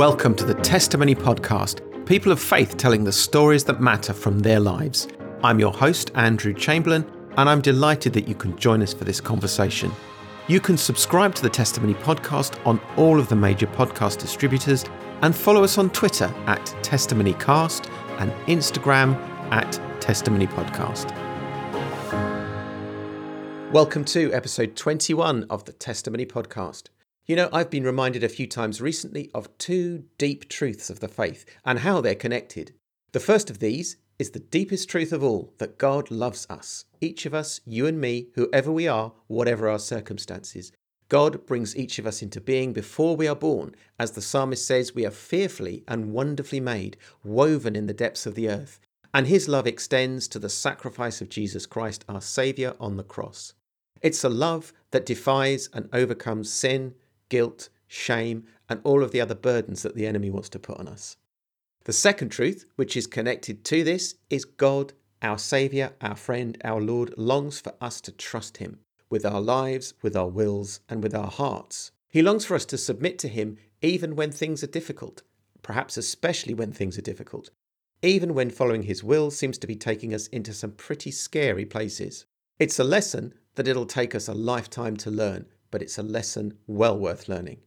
Welcome to the Testimony Podcast, people of faith telling the stories that matter from their lives. I'm your host, Andrew Chamberlain, and I'm delighted that you can join us for this conversation. You can subscribe to the Testimony Podcast on all of the major podcast distributors and follow us on Twitter at TestimonyCast and Instagram at Testimony Podcast. Welcome to episode 21 of the Testimony Podcast. You know, I've been reminded a few times recently of two deep truths of the faith and how they're connected. The first of these is the deepest truth of all that God loves us, each of us, you and me, whoever we are, whatever our circumstances. God brings each of us into being before we are born. As the psalmist says, we are fearfully and wonderfully made, woven in the depths of the earth. And his love extends to the sacrifice of Jesus Christ, our Saviour, on the cross. It's a love that defies and overcomes sin, guilt, shame, and all of the other burdens that the enemy wants to put on us. The second truth, which is connected to this, is God, our Saviour, our friend, our Lord, longs for us to trust Him with our lives, with our wills, and with our hearts. He longs for us to submit to Him even when things are difficult, perhaps especially when things are difficult, even when following His will seems to be taking us into some pretty scary places. It's a lesson that it'll take us a lifetime to learn, but it's a lesson well worth learning.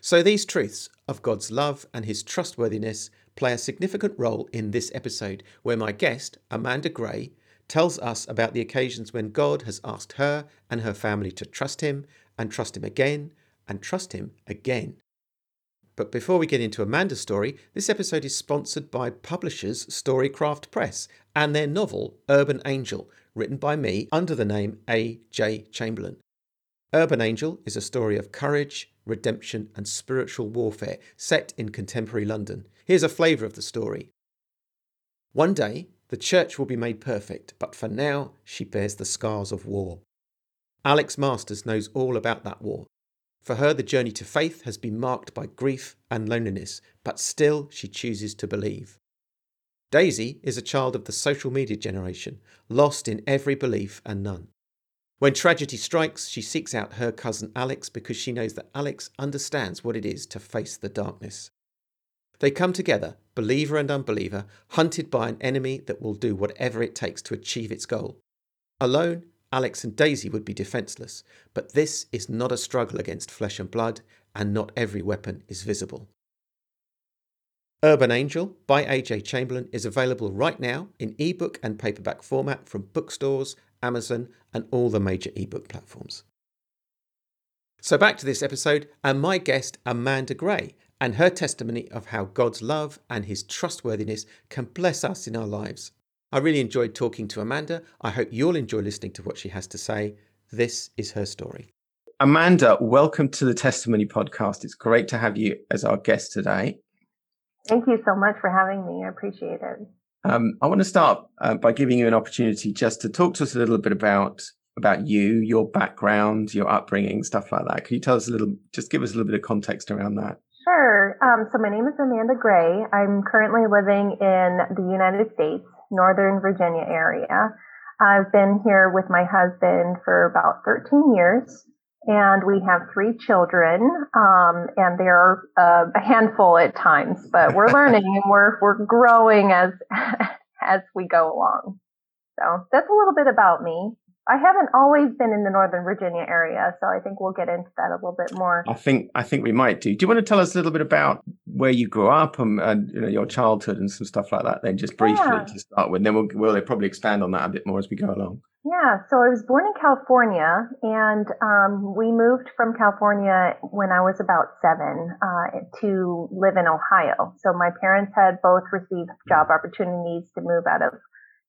So, these truths of God's love and His trustworthiness play a significant role in this episode, where my guest, Amanda Gray, tells us about the occasions when God has asked her and her family to trust Him and trust Him again and trust Him again. But before we get into Amanda's story, this episode is sponsored by publishers Storycraft Press and their novel Urban Angel, written by me under the name A. J. Chamberlain. Urban Angel is a story of courage, redemption, and spiritual warfare set in contemporary London. Here's a flavour of the story. One day, the church will be made perfect, but for now, she bears the scars of war. Alex Masters knows all about that war. For her, the journey to faith has been marked by grief and loneliness, but still she chooses to believe. Daisy is a child of the social media generation, lost in every belief and none. When tragedy strikes, she seeks out her cousin Alex because she knows that Alex understands what it is to face the darkness. They come together, believer and unbeliever, hunted by an enemy that will do whatever it takes to achieve its goal. Alone, Alex and Daisy would be defenceless, but this is not a struggle against flesh and blood, and not every weapon is visible. Urban Angel by AJ Chamberlain is available right now in ebook and paperback format from bookstores, Amazon, and all the major ebook platforms. So, back to this episode and my guest, Amanda Gray, and her testimony of how God's love and his trustworthiness can bless us in our lives. I really enjoyed talking to Amanda. I hope you'll enjoy listening to what she has to say. This is her story. Amanda, welcome to the Testimony Podcast. It's great to have you as our guest today. Thank you so much for having me. I appreciate it. Um, I want to start uh, by giving you an opportunity just to talk to us a little bit about about you, your background, your upbringing, stuff like that. Can you tell us a little, just give us a little bit of context around that? Sure. Um, so my name is Amanda Gray. I'm currently living in the United States, Northern Virginia area. I've been here with my husband for about 13 years and we have three children, um, and they're uh, a handful at times, but we're learning and we're we're growing as as we go along. So that's a little bit about me. I haven't always been in the Northern Virginia area, so I think we'll get into that a little bit more. I think I think we might do. Do you want to tell us a little bit about where you grew up and, and you know your childhood and some stuff like that? Then just briefly yeah. to start with, and then we'll we'll probably expand on that a bit more as we go along. Yeah, so I was born in California, and um, we moved from California when I was about seven uh, to live in Ohio. So my parents had both received job opportunities to move out of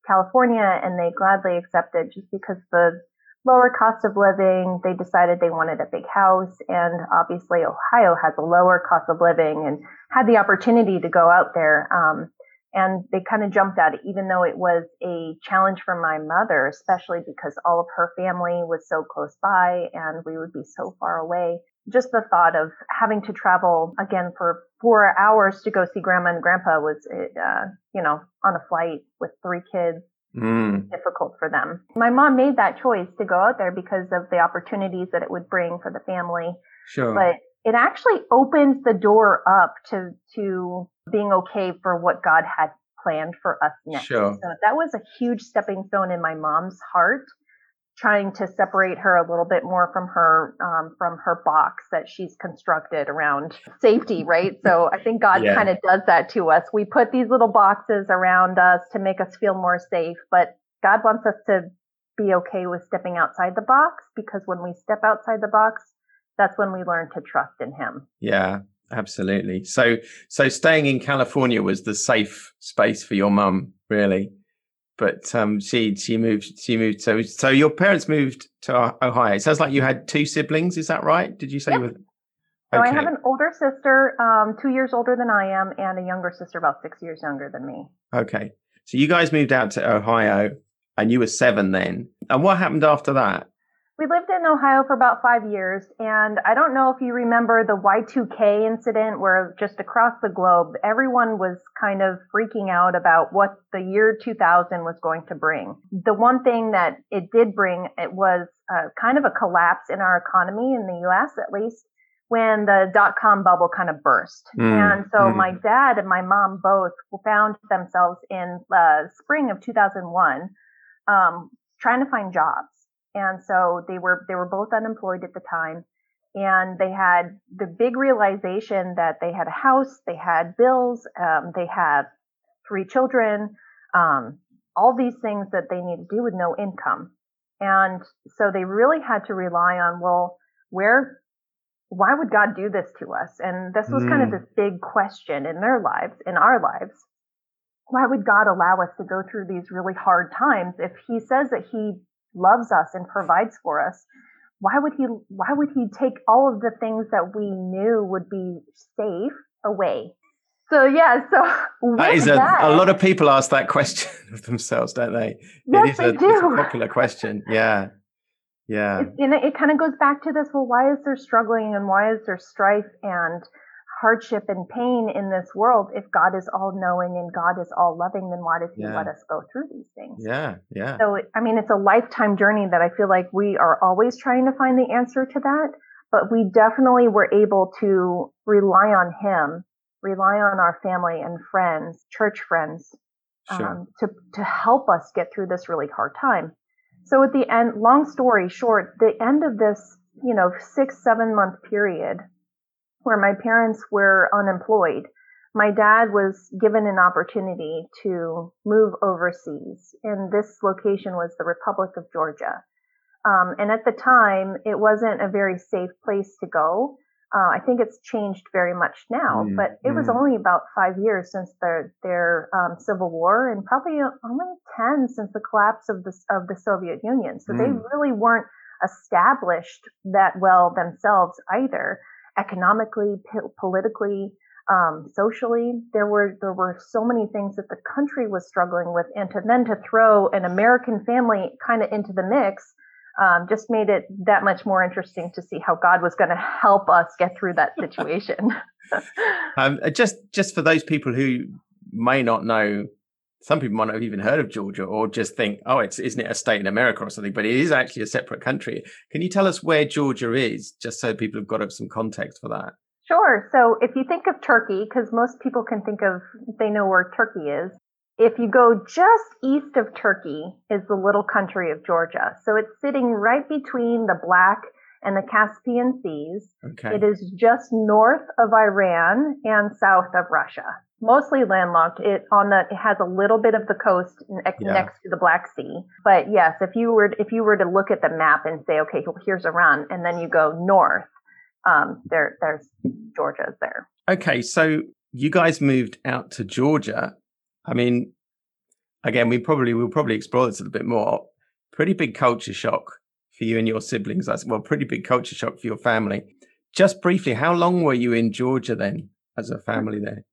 California, and they gladly accepted just because the lower cost of living. They decided they wanted a big house, and obviously Ohio has a lower cost of living, and had the opportunity to go out there. Um, and they kind of jumped at it, even though it was a challenge for my mother, especially because all of her family was so close by and we would be so far away. Just the thought of having to travel again for four hours to go see grandma and grandpa was, uh, you know, on a flight with three kids, mm. difficult for them. My mom made that choice to go out there because of the opportunities that it would bring for the family. Sure. But it actually opened the door up to to being okay for what God had planned for us next. Sure. So that was a huge stepping stone in my mom's heart, trying to separate her a little bit more from her um, from her box that she's constructed around safety, right? So I think God Yeah. kind of does that to us. We put these little boxes around us to make us feel more safe, but God wants us to be okay with stepping outside the box because when we step outside the box, that's when we learn to trust in Him. Yeah, absolutely. So, so staying in California was the safe space for your mum, really. But um, she she moved she moved so so your parents moved to Ohio. It sounds like you had two siblings. Is that right? Did you say Yep. you were? So I have an older sister, um, two years older than I am, and a younger sister about six years younger than me. Okay. So you guys moved out to Ohio and you were seven then. And what happened after that? We lived in Ohio for about five years, and I don't know if you remember the Y2K incident where just across the globe, everyone was kind of freaking out about what the year 2000 was going to bring. The one thing that it did bring, it was uh, kind of a collapse in our economy in the US at least when the dot com bubble kind of burst. Mm, and so mm. my dad and my mom both found themselves in uh, spring of 2001 um, trying to find jobs. And so they were they were both unemployed at the time, and they had the big realization that they had a house, they had bills, um, they had three children, um, all these things that they need to do with no income. And so they really had to rely on well, where why would God do this to us? And this was kind of Mm. this big question in their lives, in our lives. Why would God allow us to go through these really hard times if he says that he loves us and provides for us? Why would he why would he take all of the things that we knew would be safe away? So yeah, so That is a, that, a lot of people ask that question of themselves, don't they? yes, it is they a, it's do. a popular question. Yeah. Yeah. It- and it, it kind of goes back to this well why is there struggling and why is there strife and hardship and pain in this world if god is all knowing and god is all loving then why does he Yeah. let us go through these things Yeah. Yeah. so i mean it's a lifetime journey that i feel like we are always trying to find the answer to that but we definitely were able to rely on him rely on our family and friends church friends Sure. um, to to help us get through this really hard time. So at the end, long story short, the end of this, you know, six seven month period where my parents were unemployed, my dad was given an opportunity to move overseas, and this location was the Republic of Georgia. Um, and at the time, it wasn't a very safe place to go. Uh, I think it's changed very much now, Mm, but it was mm. only about five years since their their um, civil war, and probably only ten since the collapse of the of the Soviet Union. So they Mm. really weren't established that well themselves either, economically, po- politically, um, socially. There were there were so many things that the country was struggling with, and to then to throw an American family kind of into the mix um, just made it that much more interesting to see how God was going to help us get through that situation. Um, just just for those people who may not know, some people might not have even heard of Georgia, or just think, oh, it's isn't it a state in America or something? But it is actually a separate country. Can you tell us where Georgia is, just so people have got some context for that? Sure. So if you think of Turkey, because most people can think of, they know where Turkey is. If you go just east of Turkey is the little country of Georgia. So it's sitting right between the Black and the Caspian Seas. Okay. It is just north of Iran and south of Russia. Mostly landlocked. It on the it has a little bit of the coast next, Yeah. next to the Black Sea. But yes, if you were if you were to look at the map and say, okay, well, here's Iran, and then you go north, um, there there's Georgia's there. Okay, so you guys moved out to Georgia. I mean, again, we probably we'll probably explore this a little bit more. Pretty big culture shock for you and your siblings. That's well, pretty big culture shock for your family. Just briefly, how long were you in Georgia then, as a family there?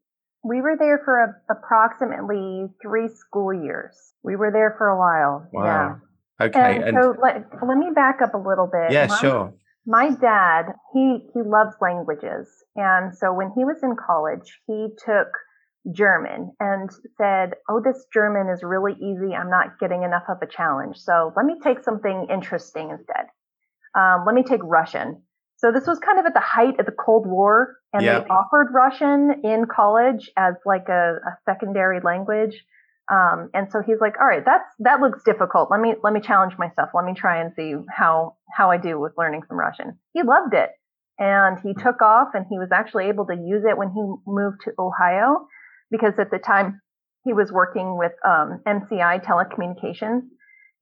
We were there for a, approximately three school years. We were there for a while. Wow. Yeah. Okay, and, and, so let, let me back up a little bit. yeah, My- sure. my dad he he loves languages and so when he was in college he took german and said oh this german is really easy i'm not getting enough of a challenge so let me take something interesting instead um, let me take russian So this was kind of at the height of the Cold War, and yeah. they offered Russian in college as like a, a secondary language. Um, and so he's like, all right, that's that looks difficult. Let me let me challenge myself. Let me try and see how how I do with learning some Russian. He loved it, and he took off, and he was actually able to use it when he moved to Ohio, because at the time he was working with um, MCI Telecommunications,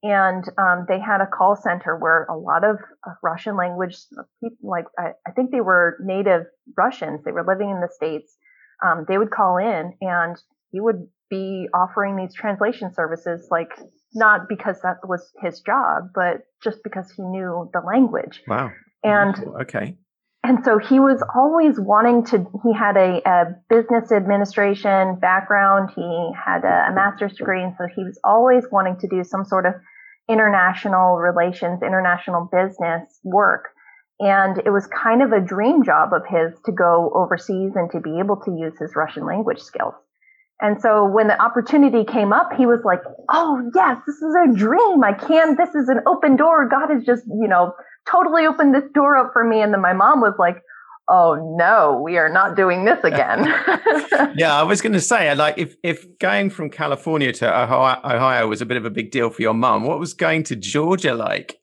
and um, they had a call center where a lot of uh, Russian language people, like I, I, think they were native Russians, they were living in the states. Um, they would call in, and he would be offering these translation services, like not because that was his job, but just because he knew the language. Wow. And okay. And so he was always wanting to, he had a, a business administration background. He had a, a master's degree. And so he was always wanting to do some sort of international relations, international business work. And it was kind of a dream job of his to go overseas and to be able to use his Russian language skills. And so when the opportunity came up, he was like, Oh, yes, this is a dream. I can, this is an open door. God has just, you know, totally opened this door up for me. And then my mom was like, Oh no, we are not doing this again. yeah, I was going to say, like, if if going from California to Ohio, Ohio was a bit of a big deal for your mom, what was going to Georgia like?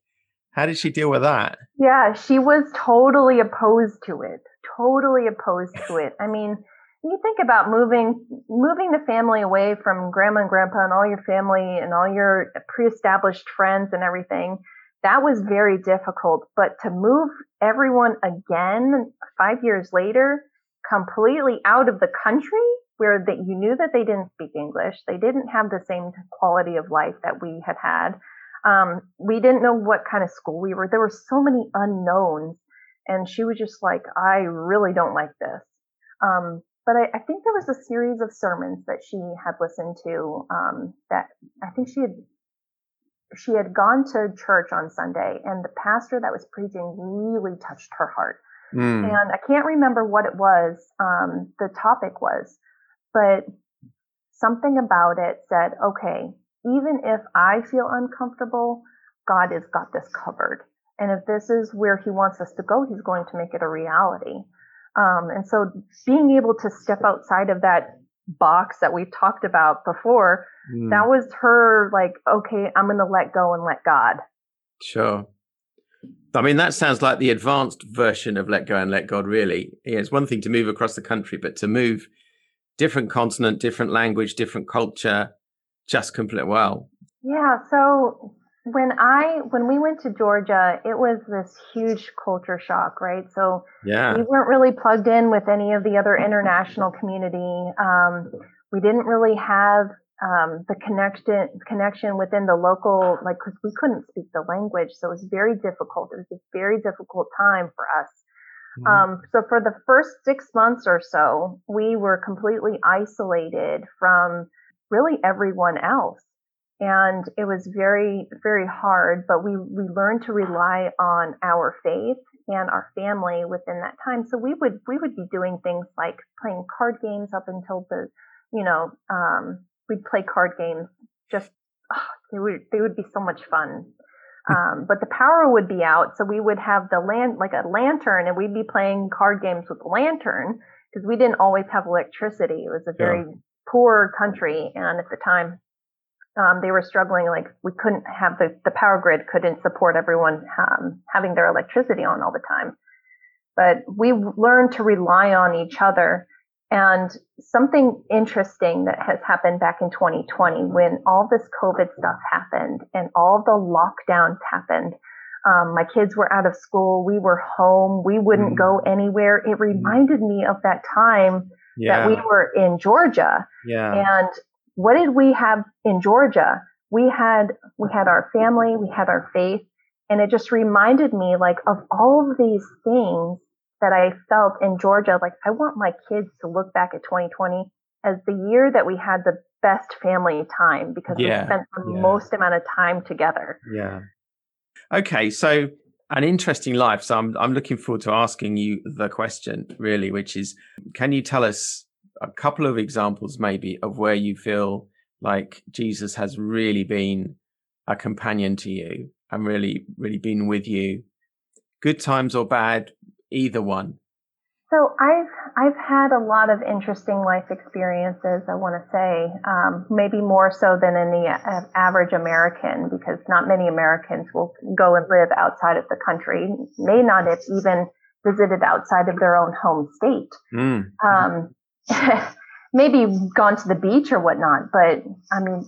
How did she deal with that? Yeah, she was totally opposed to it. Totally opposed to it. I mean, you think about moving moving the family away from grandma and grandpa and all your family and all your pre-established friends and everything that was very difficult but to move everyone again 5 years later completely out of the country where that you knew that they didn't speak english they didn't have the same quality of life that we had had um, we didn't know what kind of school we were there were so many unknowns and she was just like i really don't like this. Um, but I, I, think there was a series of sermons that she had listened to um, that I think she had she had gone to church on Sunday and the pastor that was preaching really touched her heart. Mm. And I can't remember what it was, um, the topic was, but something about it said, okay, even if I feel uncomfortable, God has got this covered. And if this is where he wants us to go, he's going to make it a reality. Um, and so being able to step outside of that box that we've talked about before, mm. that was her like, okay, I'm going to let go and let God. Sure. I mean, that sounds like the advanced version of let go and let God, really. Yeah, it's one thing to move across the country, but to move different continent, different language, different culture, just complete well. Yeah. So when I when we went to Georgia, it was this huge culture shock, right? So yeah. we weren't really plugged in with any of the other international community. Um, we didn't really have um, the connection connection within the local, like because we couldn't speak the language, so it was very difficult. It was a very difficult time for us. Mm-hmm. Um, so for the first six months or so, we were completely isolated from really everyone else and it was very very hard but we we learned to rely on our faith and our family within that time. So we would we would be doing things like playing card games up until the you know um, we'd play card games. Just oh, they would they would be so much fun. Um, but the power would be out. So we would have the land like a lantern and we'd be playing card games with the lantern because we didn't always have electricity. It was a very yeah. poor country and at the time um, they were struggling like we couldn't have the, the power grid couldn't support everyone um, having their electricity on all the time but we learned to rely on each other and something interesting that has happened back in 2020 when all this covid stuff happened and all the lockdowns happened um, my kids were out of school we were home we wouldn't mm. go anywhere it reminded me of that time yeah. that we were in georgia yeah. and what did we have in Georgia? We had we had our family, we had our faith, and it just reminded me like of all of these things that I felt in Georgia. Like I want my kids to look back at 2020 as the year that we had the best family time because yeah, we spent the yeah. most amount of time together. Yeah. Okay, so an interesting life. So I'm I'm looking forward to asking you the question really, which is, can you tell us a couple of examples maybe of where you feel like Jesus has really been a companion to you and really, really been with you, good times or bad, either one? So I've I've had a lot of interesting life experiences. I want to say um, maybe more so than any average American, because not many Americans will go and live outside of the country. May not have even visited outside of their own home state. Mm. Um, maybe gone to the beach or whatnot, but I mean,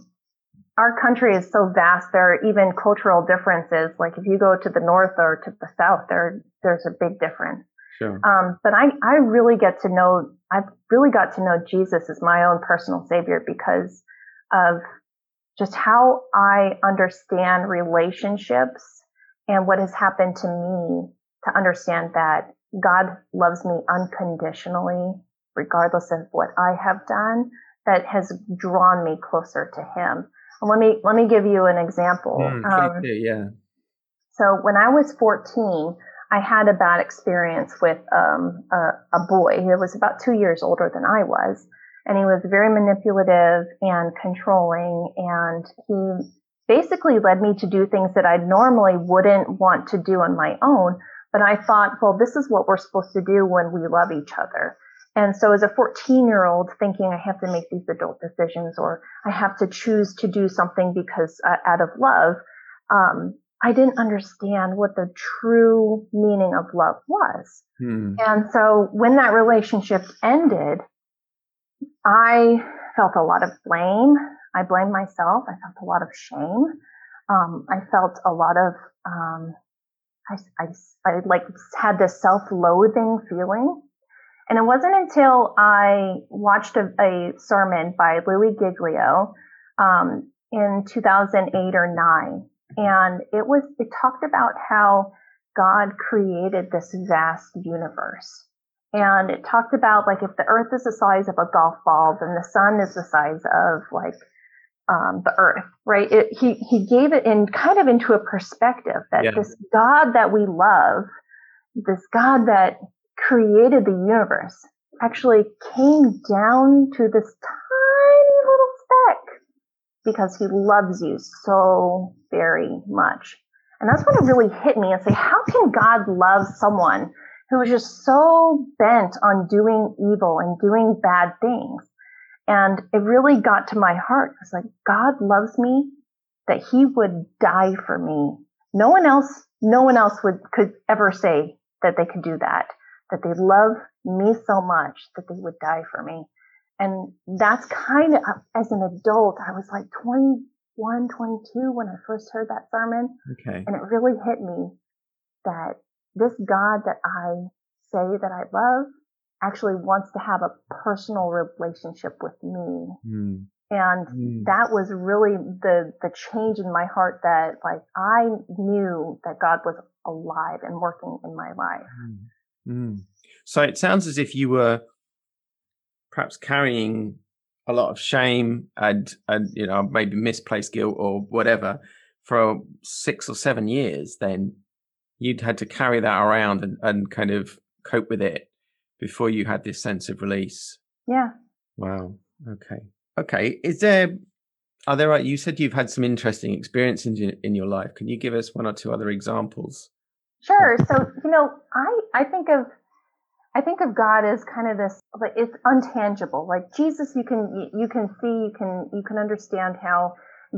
our country is so vast. There are even cultural differences. Like if you go to the north or to the south, there there's a big difference. Sure. Um, but I, I really get to know, I've really got to know Jesus as my own personal savior because of just how I understand relationships and what has happened to me to understand that God loves me unconditionally, regardless of what I have done, that has drawn me closer to Him. And let me let me give you an example. Mm, um, yeah. So when I was 14, I had a bad experience with um, a, a boy who was about two years older than I was. And he was very manipulative and controlling. And he basically led me to do things that I normally wouldn't want to do on my own. But I thought, well, this is what we're supposed to do when we love each other. And so as a 14 year old thinking I have to make these adult decisions or I have to choose to do something because uh, out of love, um, I didn't understand what the true meaning of love was. Hmm. And so when that relationship ended, I felt a lot of blame. I blamed myself. I felt a lot of shame. Um, I felt a lot of, um, I, I, I like had this self-loathing feeling. And it wasn't until I watched a, a sermon by Louis Giglio um, in 2008 or 9 and it was, it talked about how God created this vast universe. And it talked about like if the earth is the size of a golf ball, then the sun is the size of like um, the earth, right? It, he, he gave it in kind of into a perspective that yeah. this God that we love, this God that created the universe actually came down to this tiny little speck because he loves you so very much. And that's when it really hit me and say, how can God love someone who is just so bent on doing evil and doing bad things? And it really got to my heart. It's like, God loves me that he would die for me. No one else, no one else would, could ever say that they could do that, that they love me so much that they would die for me. And that's kind of, as an adult, I was like 21, 22 when I first heard that sermon. Okay. And it really hit me that this God that I say that I love actually wants to have a personal relationship with me. Mm. And mm. that was really the, the change in my heart that like I knew that God was alive and working in my life. Mm. Mm. So it sounds as if you were perhaps carrying a lot of shame and and you know maybe misplaced guilt or whatever for six or seven years then you'd had to carry that around and, and kind of cope with it before you had this sense of release. Yeah. Wow. Okay. Okay. Is there are there uh, you said you've had some interesting experiences in, in your life. Can you give us one or two other examples sure so you know i i think of I think of God as kind of this, it's untangible. Like Jesus, you can you can see, you can you can understand how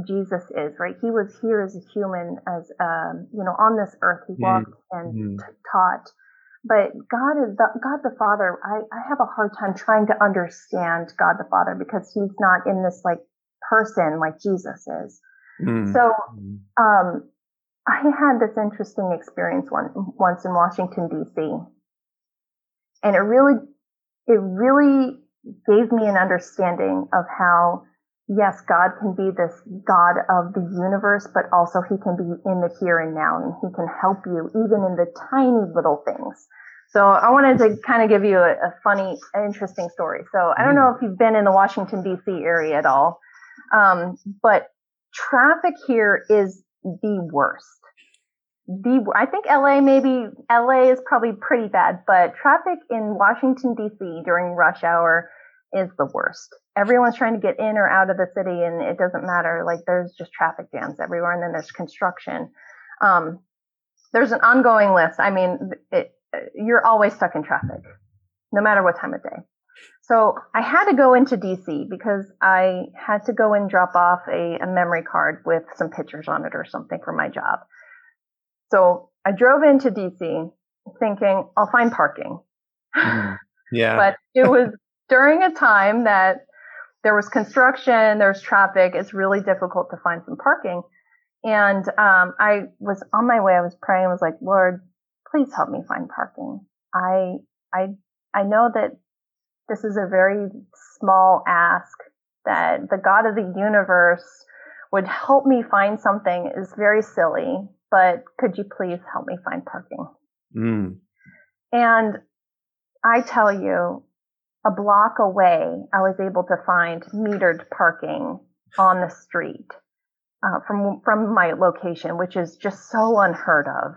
Jesus is, right? He was here as a human, as um, you know, on this earth. He walked mm. and. T- taught. But God is the, God the Father. I, I have a hard time trying to understand God the Father because He's not in this like person like Jesus is. Mm. So, mm. um, I had this interesting experience one, once in Washington D.C. And it really, it really gave me an understanding of how, yes, God can be this God of the universe, but also he can be in the here and now and he can help you even in the tiny little things. So I wanted to kind of give you a, a funny, interesting story. So I don't know if you've been in the Washington DC area at all, um, but traffic here is the worst the I think LA maybe LA is probably pretty bad, but traffic in Washington DC during rush hour is the worst. Everyone's trying to get in or out of the city and it doesn't matter. Like there's just traffic jams everywhere and then there's construction. Um, there's an ongoing list. I mean, it, you're always stuck in traffic, no matter what time of day. So I had to go into DC because I had to go and drop off a, a memory card with some pictures on it or something for my job. So I drove into DC thinking I'll find parking. Mm, yeah. but it was during a time that there was construction, there's traffic. It's really difficult to find some parking. And um, I was on my way. I was praying. I was like, Lord, please help me find parking. I I I know that this is a very small ask. That the God of the universe would help me find something is very silly. But could you please help me find parking? Mm. And I tell you, a block away, I was able to find metered parking on the street uh, from from my location, which is just so unheard of.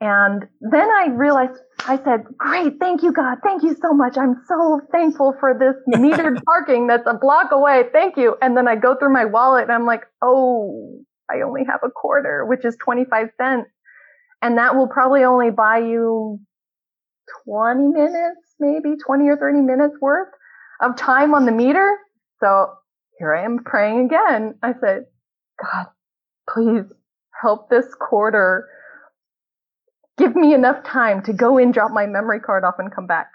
And then I realized, I said, "Great, thank you, God, thank you so much. I'm so thankful for this metered parking that's a block away. Thank you." And then I go through my wallet, and I'm like, "Oh, I only have a quarter, which is 25 cents, and that will probably only buy you 20 minutes maybe 20 or 30 minutes worth of time on the meter. So here I am praying again. I said, God, please help this quarter give me enough time to go in, drop my memory card off and come back.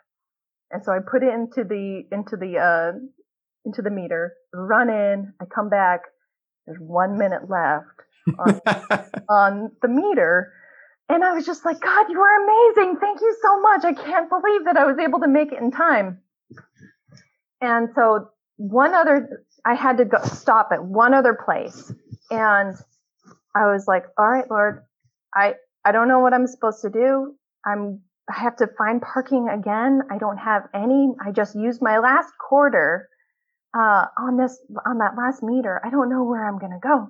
And so I put it into the, into the, uh, into the meter, run in, I come back. There's one minute left on, on the meter. And I was just like, God, you are amazing. Thank you so much. I can't believe that I was able to make it in time. And so one other, I had to go stop at one other place. And I was like, all right, Lord, I, I don't know what I'm supposed to do. I'm, I have to find parking again. I don't have any. I just used my last quarter, uh, on this, on that last meter. I don't know where I'm going to go.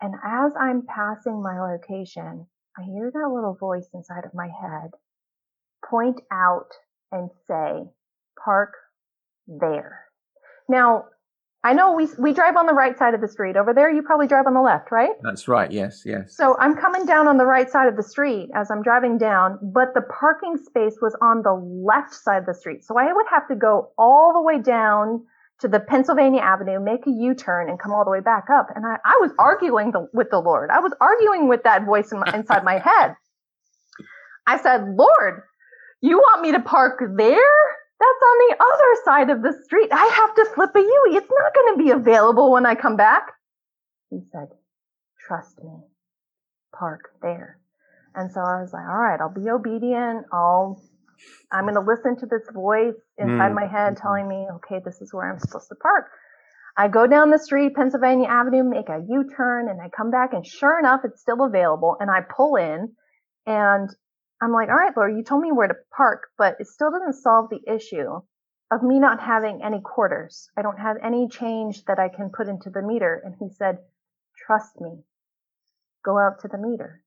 And as I'm passing my location, I hear that little voice inside of my head point out and say, park there. Now, I know we, we drive on the right side of the street. Over there, you probably drive on the left, right? That's right. Yes, yes. So I'm coming down on the right side of the street as I'm driving down, but the parking space was on the left side of the street. So I would have to go all the way down to the Pennsylvania Avenue, make a U-turn, and come all the way back up. And I, I was arguing the, with the Lord. I was arguing with that voice in my, inside my head. I said, Lord, you want me to park there? That's on the other side of the street. I have to flip a U. It's not going to be available when I come back. He said, trust me, park there. And so I was like, all right, I'll be obedient. I'll I'm going to listen to this voice inside mm. my head telling me, okay, this is where I'm supposed to park. I go down the street, Pennsylvania Avenue, make a U turn, and I come back, and sure enough, it's still available. And I pull in, and I'm like, all right, Lord, you told me where to park, but it still doesn't solve the issue of me not having any quarters. I don't have any change that I can put into the meter. And he said, trust me, go out to the meter.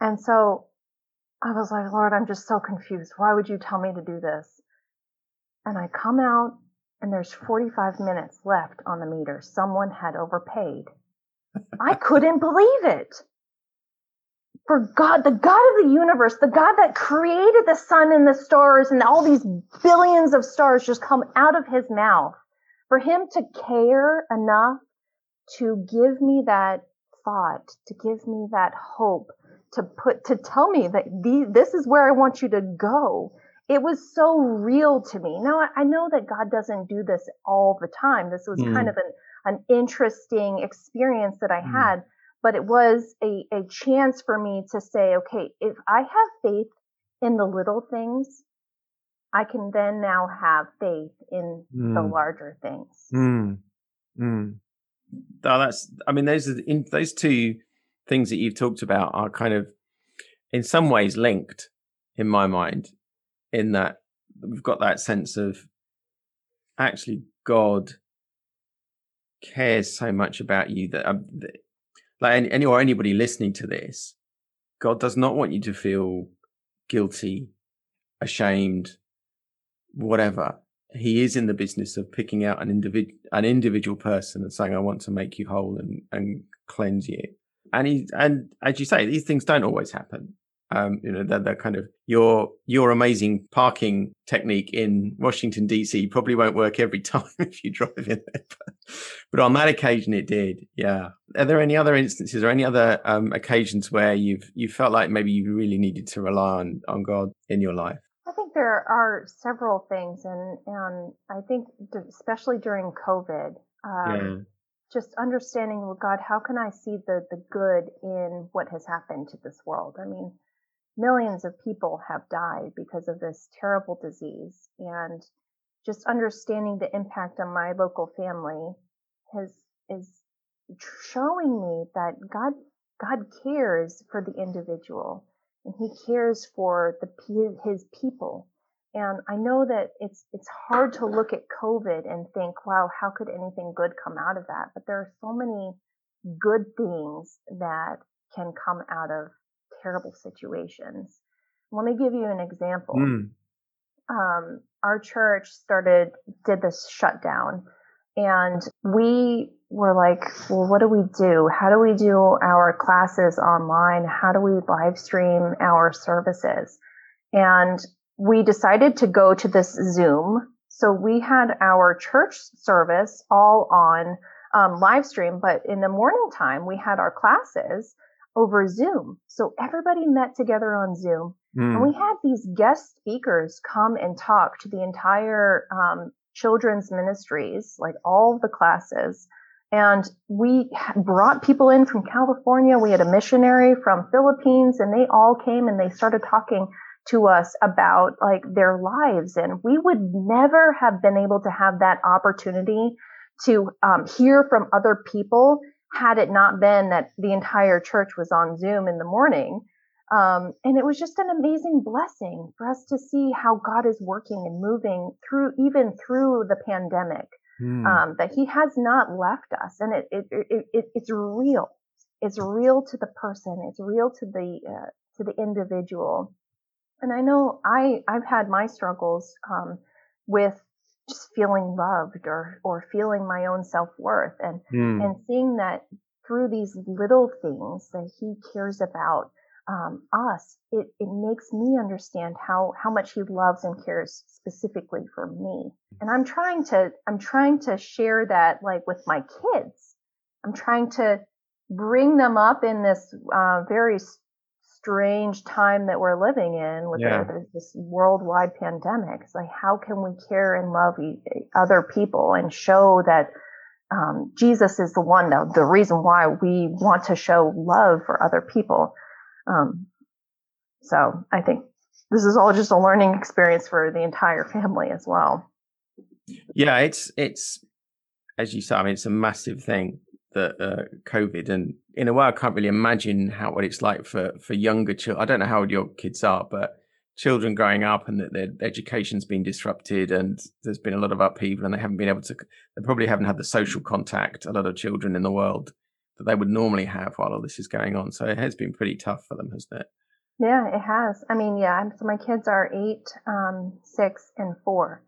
And so I was like, Lord, I'm just so confused. Why would you tell me to do this? And I come out and there's 45 minutes left on the meter. Someone had overpaid. I couldn't believe it. For God, the God of the universe, the God that created the sun and the stars and all these billions of stars just come out of his mouth, for him to care enough to give me that thought, to give me that hope, to put to tell me that the, this is where I want you to go. It was so real to me. Now I, I know that God doesn't do this all the time. This was mm. kind of an an interesting experience that I mm. had, but it was a, a chance for me to say, okay, if I have faith in the little things, I can then now have faith in mm. the larger things. Mm. Mm. Oh, that's. I mean, those are in those two things that you've talked about are kind of in some ways linked in my mind in that we've got that sense of actually god cares so much about you that, um, that like any or anybody listening to this god does not want you to feel guilty ashamed whatever. He is in the business of picking out an individual an individual person and saying i want to make you whole and and cleanse you. And he and as you say these things don't always happen um, you know, that that kind of your your amazing parking technique in Washington D.C. probably won't work every time if you drive in there, but, but, on that occasion it did. Yeah. Are there any other instances or any other um, occasions where you've you felt like maybe you really needed to rely on on God in your life? I think there are several things, and and I think especially during COVID. Um, yeah just understanding well god how can i see the the good in what has happened to this world i mean millions of people have died because of this terrible disease. And just understanding the impact on my local family has is showing me that God God cares for the individual and he cares for the his people. And I know that it's it's hard to look at COVID and think, wow, how could anything good come out of that? But there are so many good things that can come out of terrible situations. Let me give you an example. Mm. Um, our church started, did this shutdown, and we were like, well, what do we do? How do we do our classes online? How do we live stream our services? And we decided to go to this Zoom. So we had our church service all on um, live stream, but in the morning time, we had our classes over Zoom. So everybody met together on Zoom. Mm. And we had these guest speakers come and talk to the entire um, children's ministries, like all the classes. And we brought people in from California. We had a missionary from Philippines and they all came and they started talking to us about like their lives. And we would never have been able to have that opportunity to um, hear from other people had it not been that the entire church was on Zoom in the morning. Um, and it was just an amazing blessing for us to see how God is working and moving through, even through the pandemic, mm. um, that He has not left us. And it, it, it, it, it's real. It's real to the person. It's real to the, uh, to the individual. And I know I, I've had my struggles, um, with just feeling loved or or feeling my own self-worth. And mm. and seeing that through these little things that he cares about um, us it it makes me understand how how much he loves and cares specifically for me. And i'm trying to i'm trying to share that like with my kids. I'm trying to bring them up in this uh, very strange time that we're living in with yeah. the, this worldwide pandemic. It's like, how can we care and love other people and show that um, Jesus is the one, the, the reason why we want to show love for other people. Um, so I think this is all just a learning experience for the entire family as well. Yeah, it's it's as you said. I mean, it's a massive thing that uh, COVID, and in a way, I can't really imagine how what it's like for for younger children. I don't know how old your kids are, but children growing up and that their education's been disrupted, and there's been a lot of upheaval, and they haven't been able to. They probably haven't had the social contact a lot of children in the world that they would normally have while all this is going on. So it has been pretty tough for them, hasn't it? Yeah, it has. I mean, yeah. So my kids are eight, um, six, and four.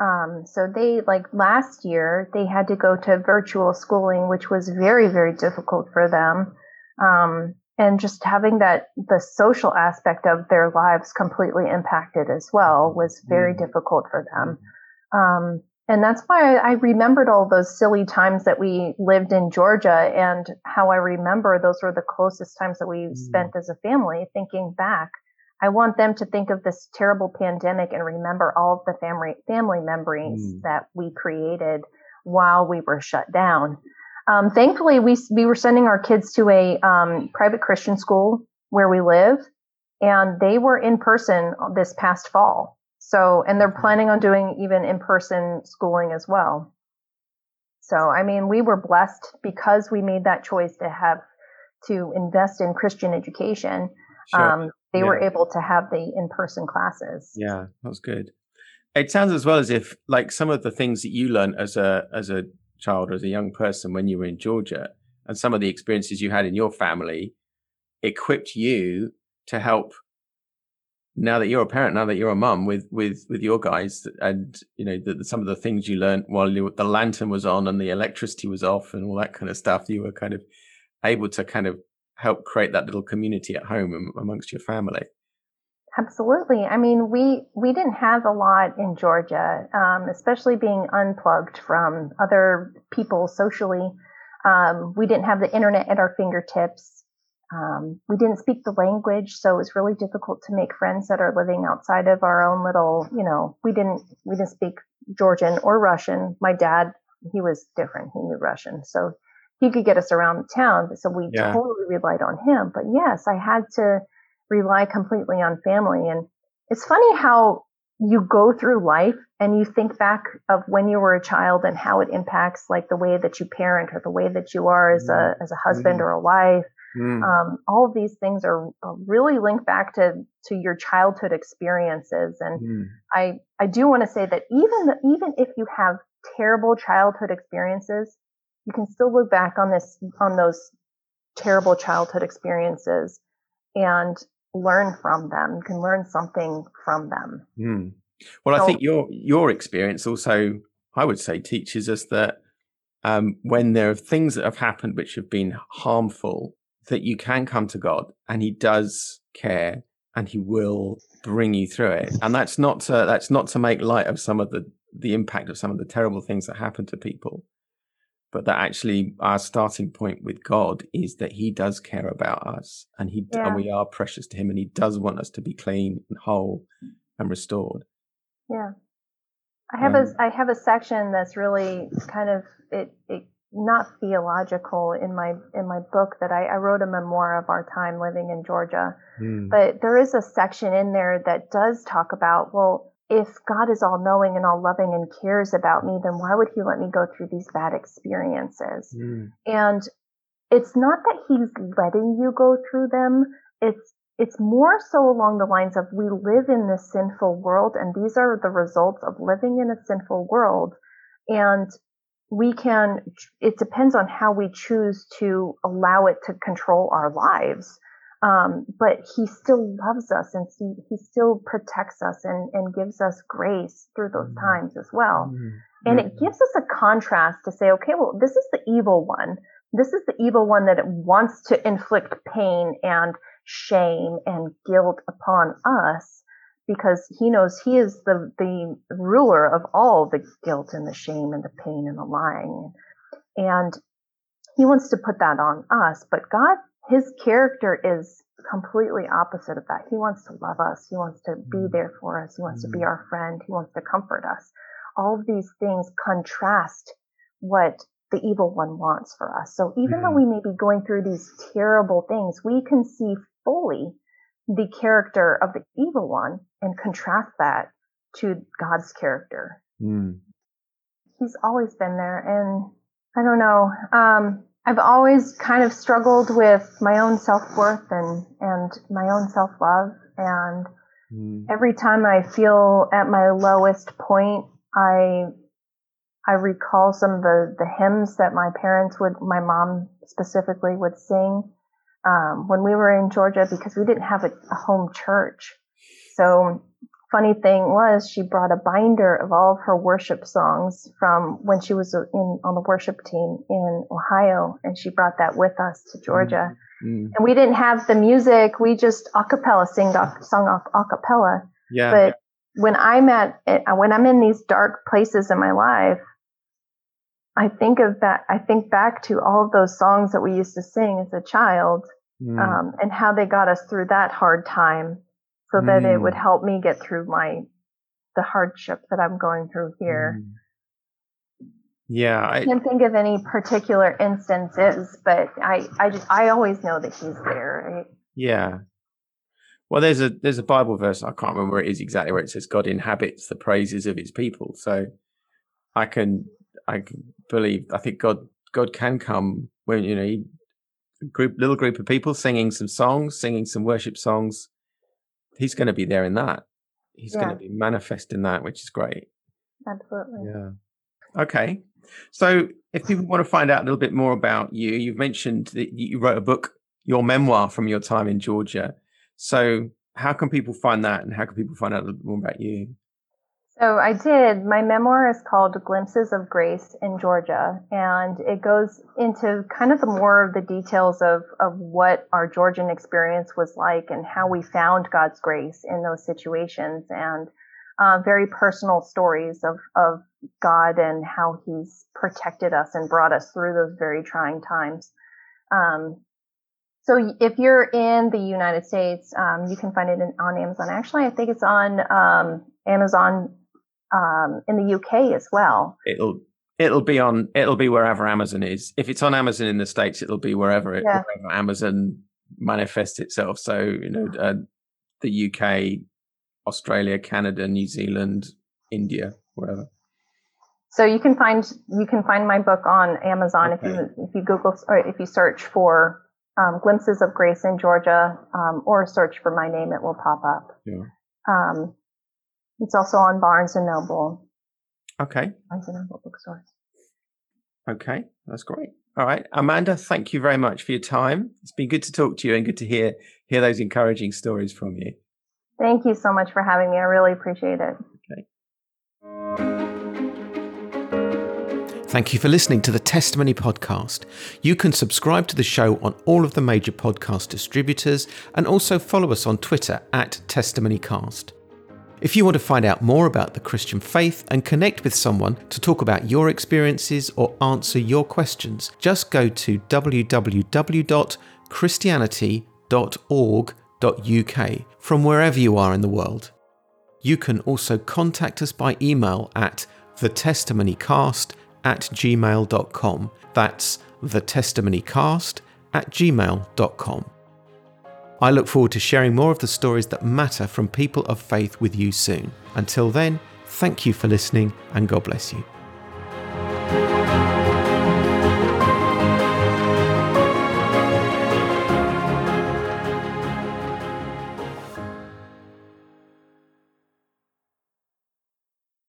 Um, so they like last year they had to go to virtual schooling, which was very very difficult for them. Um, and just having that the social aspect of their lives completely impacted as well was very mm-hmm. difficult for them. Um, and that's why I, I remembered all those silly times that we lived in Georgia and how I remember those were the closest times that we mm. spent as a family thinking back I want them to think of this terrible pandemic and remember all of the family family memories mm. that we created while we were shut down. Um, thankfully, we we were sending our kids to a um, private Christian school where we live, and they were in person this past fall. So, and they're mm-hmm. planning on doing even in person schooling as well. So, I mean, we were blessed because we made that choice to have to invest in Christian education. Sure. Um, they yeah. were able to have the in-person classes. Yeah, that was good. It sounds as well as if like some of the things that you learned as a as a child or as a young person when you were in Georgia and some of the experiences you had in your family equipped you to help now that you're a parent now that you're a mum with with with your guys and you know the, some of the things you learned while you, the lantern was on and the electricity was off and all that kind of stuff you were kind of able to kind of help create that little community at home amongst your family. Absolutely. I mean, we we didn't have a lot in Georgia, um, especially being unplugged from other people socially. Um, we didn't have the internet at our fingertips. Um, we didn't speak the language, so it was really difficult to make friends that are living outside of our own little. You know, we didn't we didn't speak Georgian or Russian. My dad, he was different. He knew Russian, so he could get us around the town. So we yeah. totally relied on him. But yes, I had to rely completely on family. And it's funny how you go through life and you think back of when you were a child and how it impacts like the way that you parent or the way that you are as a mm-hmm. as a husband mm. or a wife. Mm. Um, all of these things are, are, really linked back to to your childhood experiences. And mm. I I do want to say that even even if you have terrible childhood experiences, you can still look back on this on those terrible childhood experiences and learn from them. You can learn something from them. Mm. Well, so, I think your your experience also, I would say, teaches us that um, when there are things that have happened which have been harmful, that you can come to God and He does care and He will bring you through it. And that's not to, that's not to make light of some of the the impact of some of the terrible things that happen to people, but that actually our starting point with God is that He does care about us, and He yeah. and we are precious to Him, and He does want us to be clean and whole and restored. Yeah, I have um, a I have a section that's really kind of it, it not theological in my in my book that I, I wrote a memoir of our time living in Georgia, mm. but there is a section in there that does talk about well if God is all knowing and all loving and cares about me, then why would he let me go through these bad experiences? Mm. And it's not that he's letting you go through them. It's, it's more so along the lines of we live in this sinful world and these are the results of living in a sinful world. And we can, it depends on how we choose to allow it to control our lives. Um, but he still loves us and he, he still protects us and, and gives us grace through those mm-hmm. times as well. Mm-hmm. And it gives us a contrast to say, okay, well, this is the evil one. This is the evil one that wants to inflict pain and shame and guilt upon us because he knows he is the, the ruler of all the guilt and the shame and the pain and the lying. And he wants to put that on us, but God his character is completely opposite of that. He wants to love us. He wants to be mm. there for us. He wants to be mm. our friend. He wants to comfort us. All of these things contrast what the evil one wants for us. So even mm though we may be going through these terrible things, we can see fully the character of the evil one and contrast that to God's character. Mm. He's always been there. And I don't know. Um, I've always kind of struggled with my own self worth and, and my own self love. And mm. every time I feel at my lowest point, I, I recall some of the, the hymns that my parents would, my mom specifically would sing, um, when we were in Georgia because we didn't have a, a home church. So funny thing was she brought a binder of all of her worship songs from when she was in on the worship team in Ohio and she brought that with us to Georgia. Mm-hmm. And we didn't have the music, we just a cappella sing sung off a cappella. Yeah. But when I'm at when I'm in these dark places in my life, I think of that I think back to all of those songs that we used to sing as a child mm. um, and how they got us through that hard time so mm. that it would mm. help me get through my the hardship that I'm going through here. Mm. Yeah, I, I can't think of any particular instances, but I I just I always know that he's there. Right? Yeah. Well, there's a there's a Bible verse I can't remember where it is exactly where it says God inhabits the praises of His people. So I can I can believe I think God God can come when you know he, group little group of people singing some songs, singing some worship songs, he's going to be there in that. He's yeah. going to be manifest in that, which is great. Absolutely. Yeah. Okay. So, if people want to find out a little bit more about you, you've mentioned that you wrote a book, your memoir from your time in Georgia. So, how can people find that, and how can people find out a little bit more about you? So I did. My memoir is called Glimpses of Grace in Georgia, and it goes into kind of the more of the details of, of what our Georgian experience was like and how we found God's grace in those situations, and uh, very personal stories of, of God and how He's protected us and brought us through those very trying times. Um, so if you're in the United States, um, you can find it in, on Amazon. Actually, I think it's on um, Amazon um, in the UK as well. It'll it'll be on it'll be wherever Amazon is. If it's on Amazon in the states, it'll be wherever it yeah. wherever Amazon manifests itself. So you know uh, the UK, Australia, Canada, New Zealand, India, wherever. So you can find you can find my book on Amazon okay. if you if you Google or if you search for um, glimpses of grace in Georgia um, or search for my name, it will pop up. Yeah. Um, it's also on Barnes and Noble. Okay. Barnes and Noble bookstores. Okay, that's great. All right, Amanda, thank you very much for your time. It's been good to talk to you and good to hear hear those encouraging stories from you. Thank you so much for having me. I really appreciate it. Okay. Thank you for listening to the Testimony Podcast. You can subscribe to the show on all of the major podcast distributors and also follow us on Twitter at TestimonyCast. If you want to find out more about the Christian faith and connect with someone to talk about your experiences or answer your questions, just go to www.christianity.org.uk from wherever you are in the world. You can also contact us by email at thetestimonycast at gmail.com. That's the testimonycast at gmail.com. I look forward to sharing more of the stories that matter from people of faith with you soon. Until then, thank you for listening and God bless you.